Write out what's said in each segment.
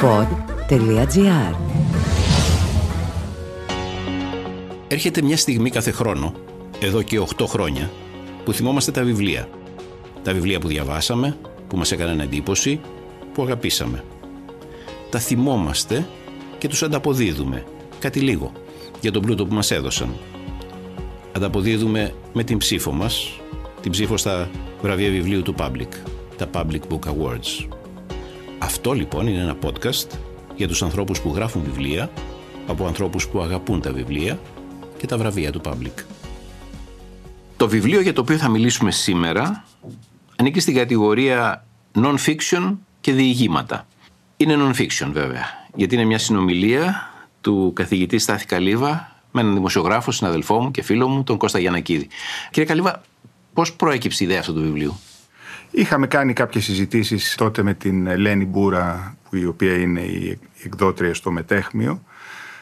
pod.gr Έρχεται μια στιγμή κάθε χρόνο, εδώ και 8 χρόνια, που θυμόμαστε τα βιβλία. Τα βιβλία που διαβάσαμε, που μας έκαναν εντύπωση, που αγαπήσαμε. Τα θυμόμαστε και τους ανταποδίδουμε, κάτι λίγο, για τον πλούτο που μας έδωσαν. Ανταποδίδουμε με την ψήφο μας, την ψήφο στα βραβεία βιβλίου του Public, τα Public Book Awards. Αυτό λοιπόν είναι ένα podcast για τους ανθρώπους που γράφουν βιβλία, από ανθρώπους που αγαπούν τα βιβλία και τα βραβεία του Public. Το βιβλίο για το οποίο θα μιλήσουμε σήμερα ανήκει στην κατηγορία non-fiction και διηγήματα. Είναι non-fiction βέβαια, γιατί είναι μια συνομιλία του καθηγητή Στάθη Καλύβα με έναν δημοσιογράφο, συναδελφό μου και φίλο μου, τον Κώστα Γιανακίδη. Κύριε Καλύβα, πώς προέκυψε η ιδέα αυτού του βιβλίου; Είχαμε κάνει κάποιες συζητήσεις τότε με την Λένη Μπούρα, που η οποία είναι η εκδότρια στο Μετέχμιο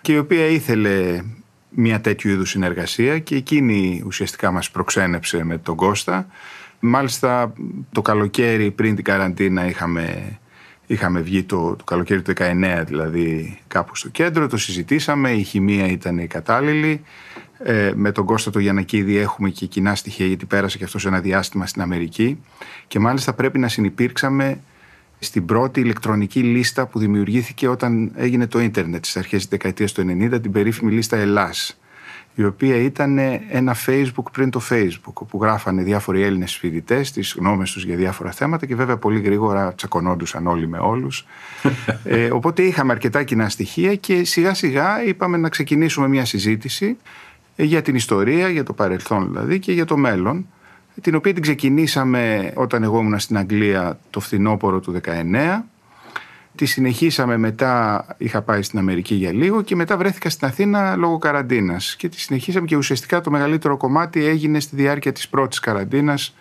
και η οποία ήθελε μια τέτοιου είδους συνεργασία και εκείνη ουσιαστικά μας προξένεψε με τον Κώστα. Μάλιστα το καλοκαίρι πριν την καραντίνα είχαμε, είχαμε βγει το, το καλοκαίρι του 19 δηλαδή κάπου στο κέντρο, το συζητήσαμε, η χημεία ήταν η κατάλληλη. Ε, με τον Κώστα το Γιανακίδη έχουμε και κοινά στοιχεία γιατί πέρασε και αυτός ένα διάστημα στην Αμερική και μάλιστα πρέπει να συνεπήρξαμε στην πρώτη ηλεκτρονική λίστα που δημιουργήθηκε όταν έγινε το ίντερνετ στις αρχές της δεκαετίας του 90, την περίφημη λίστα Ελλάς, η οποία ήταν ένα facebook πριν το facebook, όπου γράφανε διάφοροι Έλληνες φοιτητές τις γνώμες τους για διάφορα θέματα και βέβαια πολύ γρήγορα τσακωνόντουσαν όλοι με όλους. ε, οπότε είχαμε αρκετά κοινά στοιχεία και σιγά σιγά είπαμε να ξεκινήσουμε μια συζήτηση ε, για την ιστορία, για το παρελθόν δηλαδή και για το μέλλον την οποία την ξεκινήσαμε όταν εγώ ήμουν στην Αγγλία το φθινόπωρο του 19. Τη συνεχίσαμε μετά, είχα πάει στην Αμερική για λίγο και μετά βρέθηκα στην Αθήνα λόγω καραντίνας. Και τη συνεχίσαμε και ουσιαστικά το μεγαλύτερο κομμάτι έγινε στη διάρκεια της πρώτης καραντίνας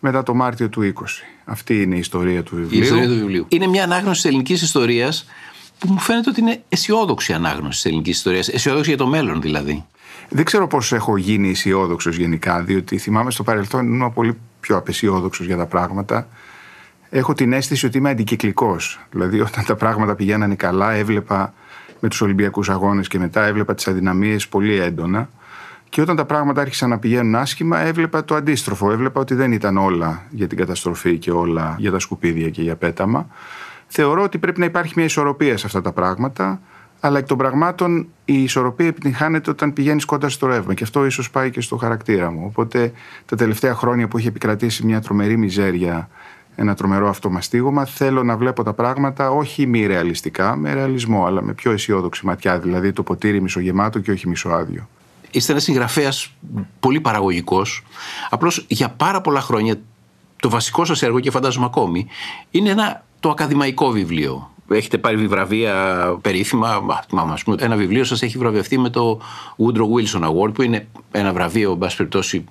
μετά το Μάρτιο του 20. Αυτή είναι η ιστορία του βιβλίου. Η ιστορία του βιβλίου. Είναι μια ανάγνωση της ελληνικής ιστορίας που μου φαίνεται ότι είναι αισιόδοξη ανάγνωση της ελληνικής ιστορίας. Αισιόδοξη για το μέλλον δηλαδή. Δεν ξέρω πώς έχω γίνει αισιόδοξος γενικά, διότι θυμάμαι στο παρελθόν ήμουν πολύ πιο απεσιόδοξος για τα πράγματα. Έχω την αίσθηση ότι είμαι αντικυκλικός. Δηλαδή, όταν τα πράγματα πηγαίνανε καλά, έβλεπα με τους Ολυμπιακούς Αγώνες και μετά έβλεπα τις αδυναμίες πολύ έντονα. Και όταν τα πράγματα άρχισαν να πηγαίνουν άσχημα, έβλεπα το αντίστροφο. Έβλεπα ότι δεν ήταν όλα για την καταστροφή και όλα για τα σκουπίδια και για πέταμα. Θεωρώ ότι πρέπει να υπάρχει μια ισορροπία σε αυτά τα πράγματα αλλά εκ των πραγμάτων η ισορροπία επιτυγχάνεται όταν πηγαίνεις κοντά στο ρεύμα. Και αυτό ίσως πάει και στο χαρακτήρα μου. Οπότε τα τελευταία χρόνια που έχει επικρατήσει μια τρομερή μιζέρια, ένα τρομερό αυτομαστίγωμα, θέλω να βλέπω τα πράγματα όχι μη ρεαλιστικά, με ρεαλισμό, αλλά με πιο αισιόδοξη ματιά. Δηλαδή το ποτήρι μισογεμάτο και όχι μισοάδιο. Είστε ένας συγγραφέας πολύ παραγωγικός. Απλώς για πάρα πολλά χρόνια το βασικό σας έργο και φαντάζομαι ακόμη είναι ένα το ακαδημαϊκό βιβλίο έχετε πάρει βραβεία περίφημα. Μα, πούμε, ένα βιβλίο σας έχει βραβευτεί με το Woodrow Wilson Award, που είναι ένα βραβείο, εν πάση περιπτώσει,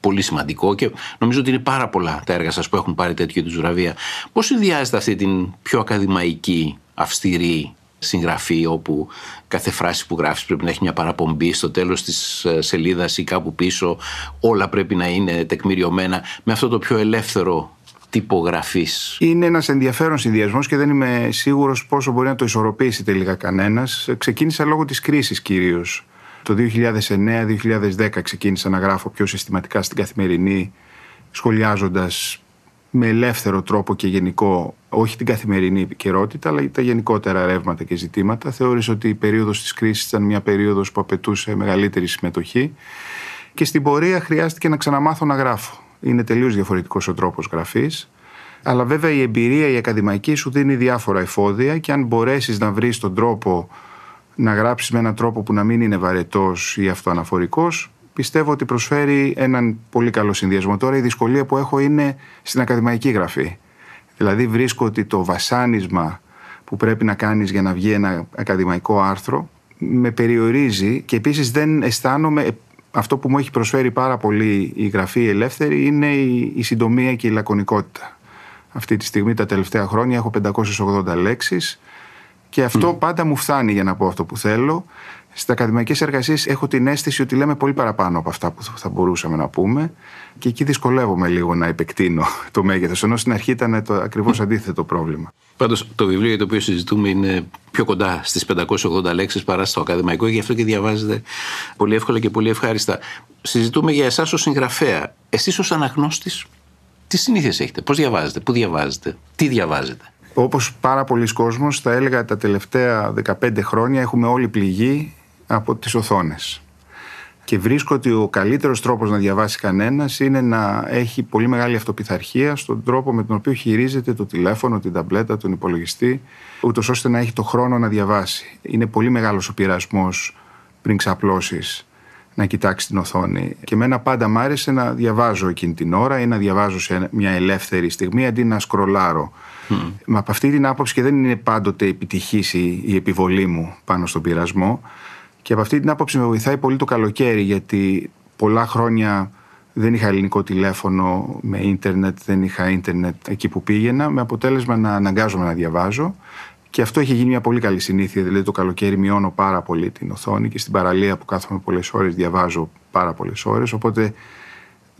πολύ σημαντικό και νομίζω ότι είναι πάρα πολλά τα έργα σας που έχουν πάρει τέτοιου είδους βραβεία. Πώς συνδυάζετε αυτή την πιο ακαδημαϊκή, αυστηρή συγγραφή όπου κάθε φράση που γράφεις πρέπει να έχει μια παραπομπή στο τέλος της ε, σελίδας ή κάπου πίσω όλα πρέπει να είναι τεκμηριωμένα με αυτό το πιο ελεύθερο τυπογραφή. Είναι ένας ενδιαφέρον συνδυασμός και δεν είμαι σίγουρος πόσο μπορεί να το ισορροπήσει τελικά κανένας. Ξεκίνησα λόγω της κρίσης κυρίως. Το 2009-2010 ξεκίνησα να γράφω πιο συστηματικά στην καθημερινή, σχολιάζοντας με ελεύθερο τρόπο και γενικό, όχι την καθημερινή επικαιρότητα, αλλά τα γενικότερα ρεύματα και ζητήματα. Θεώρησα ότι η περίοδος της κρίσης ήταν μια περίοδος που απαιτούσε μεγαλύτερη συμμετοχή. Και στην πορεία χρειάστηκε να ξαναμάθω να γράφω είναι τελείως διαφορετικός ο τρόπος γραφής. Αλλά βέβαια η εμπειρία η ακαδημαϊκή σου δίνει διάφορα εφόδια και αν μπορέσεις να βρεις τον τρόπο να γράψεις με έναν τρόπο που να μην είναι βαρετός ή αυτοαναφορικός, πιστεύω ότι προσφέρει έναν πολύ καλό συνδυασμό. Τώρα η δυσκολία που έχω είναι στην ακαδημαϊκή γραφή. Δηλαδή βρίσκω ότι το βασάνισμα που πρέπει να κάνεις για να βγει ένα ακαδημαϊκό άρθρο με περιορίζει και επίσης δεν αισθάνομαι αυτό που μου έχει προσφέρει πάρα πολύ η γραφή ελεύθερη είναι η, η συντομία και η λακωνικότητα. Αυτή τη στιγμή τα τελευταία χρόνια έχω 580 λέξεις και αυτό πάντα μου φτάνει για να πω αυτό που θέλω. Στις ακαδημαϊκές εργασίες έχω την αίσθηση ότι λέμε πολύ παραπάνω από αυτά που θα μπορούσαμε να πούμε και εκεί δυσκολεύομαι λίγο να επεκτείνω το μέγεθος. Ενώ στην αρχή ήταν το ακριβώς αντίθετο πρόβλημα. Πάντως το βιβλίο για το οποίο συζητούμε είναι πιο κοντά στις 580 λέξεις παρά στο ακαδημαϊκό, γι' αυτό και διαβάζετε πολύ εύκολα και πολύ ευχάριστα. Συζητούμε για εσάς ως συγγραφέα. Εσείς ως αναγνώστης, τι συνήθειες έχετε, πώς διαβάζετε, πού διαβάζετε, τι διαβάζετε; Όπως πάρα πολλοί κόσμος, θα έλεγα τα τελευταία 15 χρόνια έχουμε όλοι πληγεί από τις οθόνες. Και βρίσκω ότι ο καλύτερος τρόπος να διαβάσει κανένας είναι να έχει πολύ μεγάλη αυτοπιθαρχία στον τρόπο με τον οποίο χειρίζεται το τηλέφωνο, την ταμπλέτα, τον υπολογιστή, ούτως ώστε να έχει το χρόνο να διαβάσει. Είναι πολύ μεγάλος ο πειρασμός πριν ξαπλώσεις να κοιτάξει την οθόνη. Και εμένα πάντα μ' άρεσε να διαβάζω εκείνη την ώρα ή να διαβάζω σε μια ελεύθερη στιγμή αντί να σκρολάρω. Mm. Με από αυτή την άποψη και δεν είναι πάντοτε επιτυχής η επιβολή μου πάνω στον πειρασμό. Και από αυτή την άποψη με βοηθάει πολύ το καλοκαίρι, γιατί πολλά χρόνια δεν είχα ελληνικό τηλέφωνο με ίντερνετ, δεν είχα ίντερνετ εκεί που πήγαινα, με αποτέλεσμα να αναγκάζομαι να διαβάζω. Και αυτό έχει γίνει μια πολύ καλή συνήθεια. Δηλαδή, το καλοκαίρι μειώνω πάρα πολύ την οθόνη και στην παραλία που κάθομαι πολλές ώρες διαβάζω πάρα πολλές ώρες. Οπότε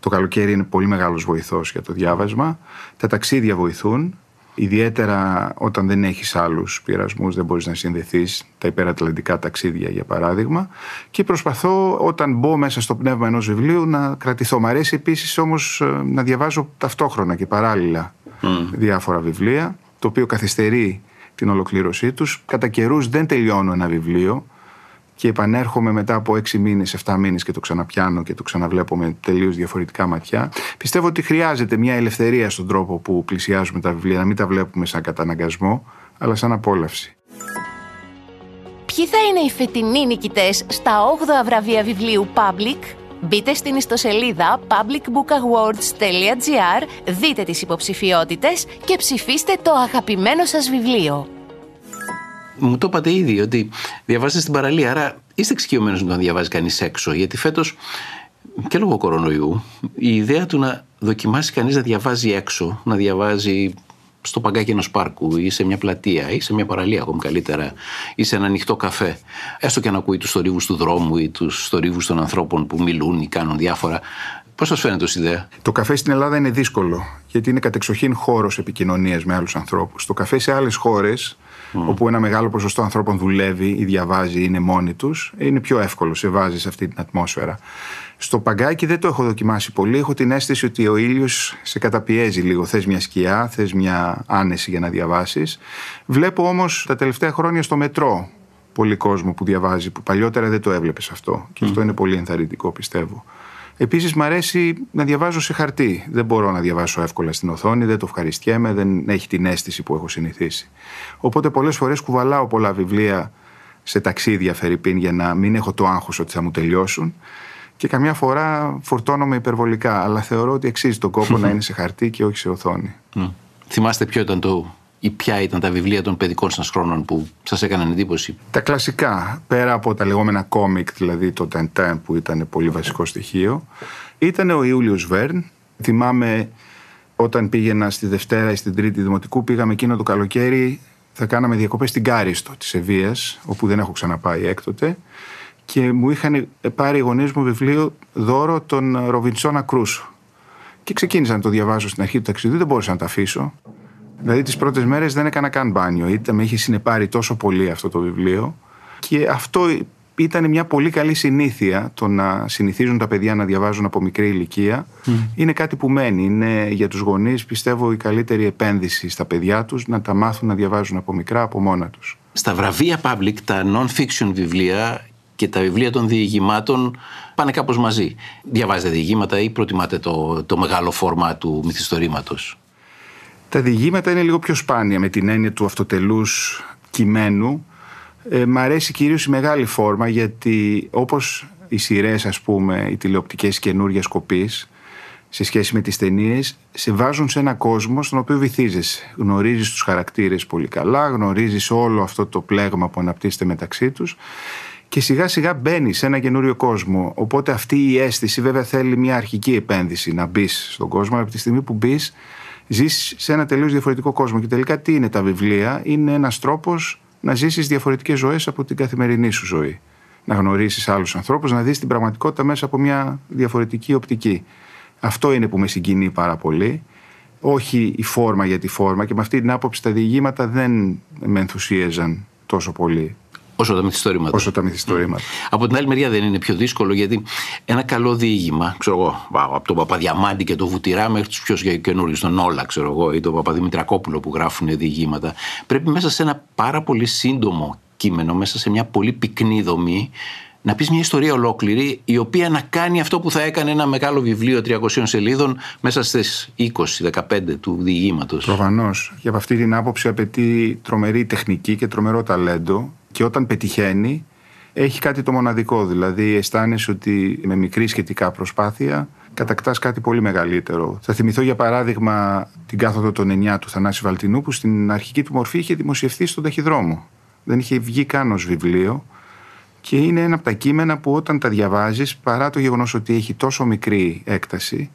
το καλοκαίρι είναι πολύ μεγάλος βοηθός για το διάβασμα. Τα ταξίδια βοηθούν. Ιδιαίτερα όταν δεν έχεις άλλους πειρασμούς, δεν μπορείς να συνδεθείς τα υπερατλαντικά ταξίδια για παράδειγμα και προσπαθώ όταν μπω μέσα στο πνεύμα ενός βιβλίου να κρατηθώ. Μ' αρέσει επίσης όμως ε, να διαβάζω ταυτόχρονα και παράλληλα διάφορα βιβλία το οποίο καθυστερεί την ολοκλήρωσή τους. Κατά καιρούς δεν τελειώνω ένα βιβλίο και επανέρχομαι μετά από έξι μήνες, 7 μήνες και το ξαναπιάνω και το ξαναβλέπω με τελείως διαφορετικά ματιά. Πιστεύω ότι χρειάζεται μια ελευθερία στον τρόπο που πλησιάζουμε τα βιβλία, να μην τα βλέπουμε σαν καταναγκασμό, αλλά σαν απόλαυση. Ποιοι θα είναι οι φετινοί νικητές στα 8 βραβεία βιβλίου Public; Μπείτε στην ιστοσελίδα publicbookawards.gr, δείτε τις υποψηφιότητες και ψηφίστε το αγαπημένο σας βιβλίο μου το είπατε ήδη ότι διαβάζετε στην παραλία, άρα είστε εξοικειωμένος να διαβάζει κανείς έξω. Γιατί φέτος και λόγω κορονοϊού η ιδέα του να δοκιμάσει κανείς να διαβάζει έξω, να διαβάζει στο παγκάκι ενός πάρκου ή σε μια πλατεία ή σε μια παραλία, ακόμη καλύτερα, ή σε ένα ανοιχτό καφέ, έστω και να ακούει τους θορύβους του δρόμου ή τους θορύβους των ανθρώπων που μιλούν ή κάνουν διάφορα. Πώς σας φαίνεται ως ιδέα, Το καφέ στην Ελλάδα είναι δύσκολο, γιατί είναι κατεξοχήν χώρος επικοινωνίας με άλλους ανθρώπους. Το καφέ σε άλλες χώρες mm. όπου ένα μεγάλο ποσοστό ανθρώπων δουλεύει ή διαβάζει ή είναι μόνοι τους, είναι πιο εύκολο, σε βάζει σε αυτή την ατμόσφαιρα. Στο παγκάκι δεν το έχω δοκιμάσει πολύ. Έχω την αίσθηση ότι ο ήλιος σε καταπιέζει λίγο. Θες μια σκιά, θες μια άνεση για να διαβάσεις. Βλέπω όμως τα τελευταία χρόνια στο μετρό πολύ κόσμο που διαβάζει, που παλιότερα δεν το έβλεπες αυτό. Και αυτό είναι πολύ ενθαρρυντικό, πιστεύω. Επίσης, μου αρέσει να διαβάζω σε χαρτί. Δεν μπορώ να διαβάσω εύκολα στην οθόνη, δεν το ευχαριστιέμαι, δεν έχει την αίσθηση που έχω συνηθίσει. Οπότε, πολλές φορές κουβαλάω πολλά βιβλία σε ταξίδια, Φερρυπίν, για να μην έχω το άγχος ότι θα μου τελειώσουν. Και καμιά φορά φορτώνομαι υπερβολικά, αλλά θεωρώ ότι αξίζει τον κόπο να είναι σε χαρτί και όχι σε οθόνη. Θυμάστε ποιο ήταν το ή ποια ήταν τα βιβλία των παιδικών σας χρόνων που σας έκαναν εντύπωση; Τα κλασικά, πέρα από τα λεγόμενα κόμικ, δηλαδή το Τεντέν που ήταν πολύ βασικό στοιχείο, ήταν ο Ιούλιος Βέρν. Θυμάμαι όταν πήγαινα στη Δευτέρα ή στην Τρίτη Δημοτικού, πήγαμε εκείνο το καλοκαίρι, θα κάναμε διακοπές στην Κάριστο της Ευβίας, όπου δεν έχω ξαναπάει έκτοτε, και μου είχαν πάρει οι γονείς μου βιβλίο δώρο τον Ροβινσόνα Κρούσο. Και ξεκίνησα να το διαβάζω στην αρχή του ταξιδιού, δεν μπορούσα να το αφήσω. Δηλαδή τις πρώτες μέρες δεν έκανα καν μπάνιο. Είτε με είχε συνεπάρει τόσο πολύ αυτό το βιβλίο. Και αυτό ήταν μια πολύ καλή συνήθεια το να συνηθίζουν τα παιδιά να διαβάζουν από μικρή ηλικία. Είναι κάτι που μένει. Είναι για τους γονείς, πιστεύω, η καλύτερη επένδυση στα παιδιά τους να τα μάθουν να διαβάζουν από μικρά από μόνα τους. Στα βραβεία public, τα non-fiction βιβλία και τα βιβλία των διηγημάτων πάνε κάπως μαζί. Διαβάζετε διηγήματα ή προτιμάτε το, το μεγάλο φόρμα του μυθιστορήματος; Τα διηγήματα είναι λίγο πιο σπάνια με την έννοια του αυτοτελούς κειμένου. Ε, μ' αρέσει κυρίως η μεγάλη φόρμα γιατί όπως οι σειρές, ας πούμε, οι τηλεοπτικές καινούργια σκοπής σε σχέση με τις ταινίες, σε βάζουν σε ένα κόσμο στον οποίο βυθίζεσαι. Γνωρίζεις τους χαρακτήρες πολύ καλά, γνωρίζεις όλο αυτό το πλέγμα που αναπτύσσεται μεταξύ τους και σιγά σιγά μπαίνει σε ένα καινούριο κόσμο. Οπότε αυτή η αίσθηση βέβαια θέλει μια αρχική επένδυση να μπεις στον κόσμο, αλλά από τη στιγμή που μπεις ζήσει σε ένα τελείως διαφορετικό κόσμο. Και τελικά τι είναι τα βιβλία, είναι ένας τρόπος να ζήσεις διαφορετικές ζωές από την καθημερινή σου ζωή. να γνωρίσεις άλλους ανθρώπους, να δεις την πραγματικότητα μέσα από μια διαφορετική οπτική. Αυτό είναι που με συγκινεί πάρα πολύ. Όχι η φόρμα για τη φόρμα και με αυτή την άποψη τα διηγήματα δεν με ενθουσίαζαν τόσο πολύ. Όσο τα μυθιστορήματα. Όσο τα μυθιστορήματα. Από την άλλη μεριά δεν είναι πιο δύσκολο γιατί ένα καλό διήγημα, ξέρω εγώ, από τον Παπαδιαμάντη και τον Βουτυρά μέχρι τους πιο καινούριους, τον Όλα, ξέρω εγώ, ή τον Παπαδημητρακόπουλο που γράφουν διηγήματα, πρέπει μέσα σε ένα πάρα πολύ σύντομο κείμενο, μέσα σε μια πολύ πυκνή δομή, να πεις μια ιστορία ολόκληρη η οποία να κάνει αυτό που θα έκανε ένα μεγάλο βιβλίο 300 σελίδων μέσα στις 20-15 του διηγήματος. Προφανώς. Και από αυτή την άποψη απαιτεί τρομερή τεχνική και τρομερό ταλέντο και όταν πετυχαίνει έχει κάτι το μοναδικό. Δηλαδή αισθάνεσαι ότι με μικρή σχετικά προσπάθεια κατακτάς κάτι πολύ μεγαλύτερο. Θα θυμηθώ για παράδειγμα την κάθοδο των 9 του Θανάση Βαλτινού που στην αρχική του μορφή είχε δημοσιευθεί στον ταχυδρόμο. Δεν είχε βγει καν ως βιβλίο και είναι ένα από τα κείμενα που όταν τα διαβάζεις παρά το γεγονός ότι έχει τόσο μικρή έκταση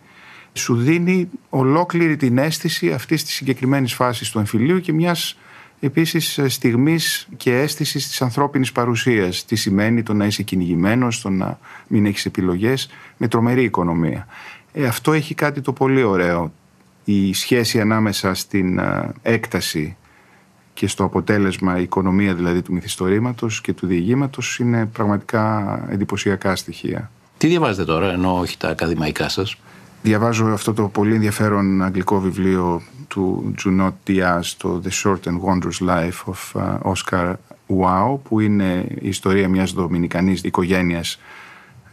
σου δίνει ολόκληρη την αίσθηση αυτής της συγκεκριμένης φάσης του εμφυλίου και μιας επίσης στιγμής και αίσθησης της ανθρώπινης παρουσίας. Τι σημαίνει το να είσαι κυνηγημένος, το να μην έχεις επιλογές με τρομερή οικονομία. Ε, αυτό έχει κάτι το πολύ ωραίο. Η σχέση ανάμεσα στην έκταση και στο αποτέλεσμα η οικονομία δηλαδή του μυθιστορήματος και του διηγήματος είναι πραγματικά εντυπωσιακά στοιχεία. Τι διαβάζετε τώρα ενώ όχι τα ακαδημαϊκά σας; Διαβάζω αυτό το πολύ ενδιαφέρον αγγλικό βιβλίο του Junot Diaz, το The Short and Wondrous Life of uh, Oscar Wow, που είναι η ιστορία μιας δομινικανής οικογένειας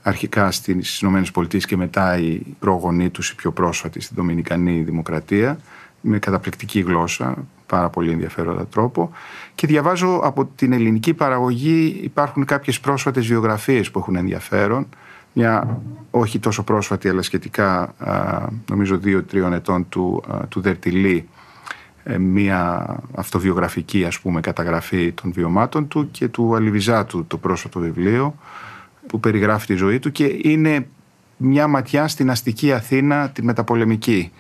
αρχικά στις ΗΠΑ και μετά η πρόγονή τους, η πιο πρόσφατη στην Δομινικανή Δημοκρατία, με καταπληκτική γλώσσα, πάρα πολύ ενδιαφέροντα τρόπο. Και διαβάζω από την ελληνική παραγωγή υπάρχουν κάποιες πρόσφατες βιογραφίες που έχουν ενδιαφέρον μια όχι τόσο πρόσφατη αλλά σχετικά νομίζω δύο-τριών ετών του, του Δερτιλή ε, μια αυτοβιογραφική ας πούμε καταγραφή των βιωμάτων του και του Αλιβιζάτου το πρόσφατο βιβλίο που περιγράφει τη ζωή του και είναι μια ματιά στην αστική Αθήνα τη μεταπολεμική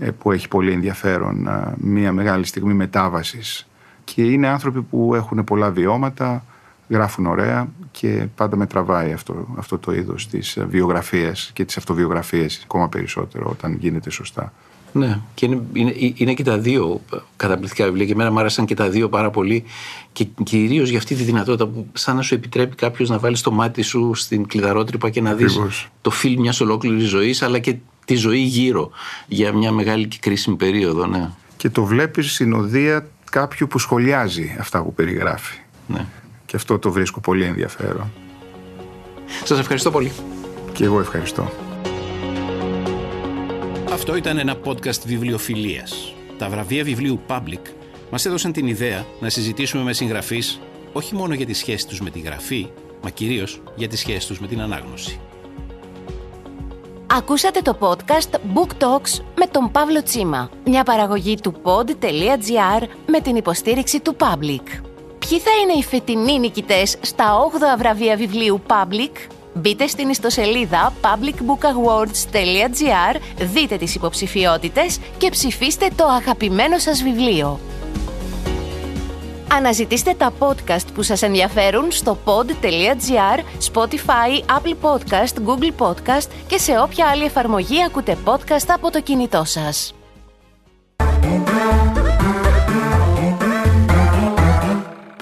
ε, που έχει πολύ ενδιαφέρον μια μεγάλη στιγμή μετάβασης. Και είναι άνθρωποι που έχουν πολλά βιώματα γράφουν ωραία και πάντα με τραβάει αυτό, αυτό το είδος της βιογραφίας και της αυτοβιογραφίας ακόμα περισσότερο όταν γίνεται σωστά. Ναι, και είναι, είναι, είναι και τα δύο καταπληκτικά βιβλία και εμένα μου άρεσαν και τα δύο πάρα πολύ και κυρίως για αυτή τη δυνατότητα που σαν να σου επιτρέπει κάποιος να βάλει το μάτι σου στην κλειδαρότρυπα και να δεις το φιλμ μιας ολόκληρης ζωής, αλλά και τη ζωή γύρω για μια μεγάλη και κρίσιμη περίοδο. Ναι. Και το βλέπεις συνοδεία κάποιου που σχολιάζει αυτά που περιγράφει. Ναι. Και αυτό το βρίσκω πολύ ενδιαφέρον. Σας ευχαριστώ πολύ. Και εγώ ευχαριστώ. Αυτό ήταν ένα podcast βιβλιοφιλίας. Τα βραβεία βιβλίου Public μας έδωσαν την ιδέα να συζητήσουμε με συγγραφείς όχι μόνο για τη σχέση τους με τη γραφή, μα κυρίως για τη σχέση τους με την ανάγνωση. Ακούσατε το podcast Book Talks με τον Παύλο Τσίμα, μια παραγωγή του pod.gr με την υποστήριξη του Public. Ποιοι θα είναι οι φετινοί νικητές στα 8 βραβεία βιβλίου Public? Μπείτε στην ιστοσελίδα publicbookawards.gr, δείτε τις υποψηφιότητες και ψηφίστε το αγαπημένο σας βιβλίο. Αναζητήστε τα podcast που σας ενδιαφέρουν στο pod.gr, Spotify, Apple Podcast, Google Podcast και σε όποια άλλη εφαρμογή ακούτε podcast από το κινητό σας.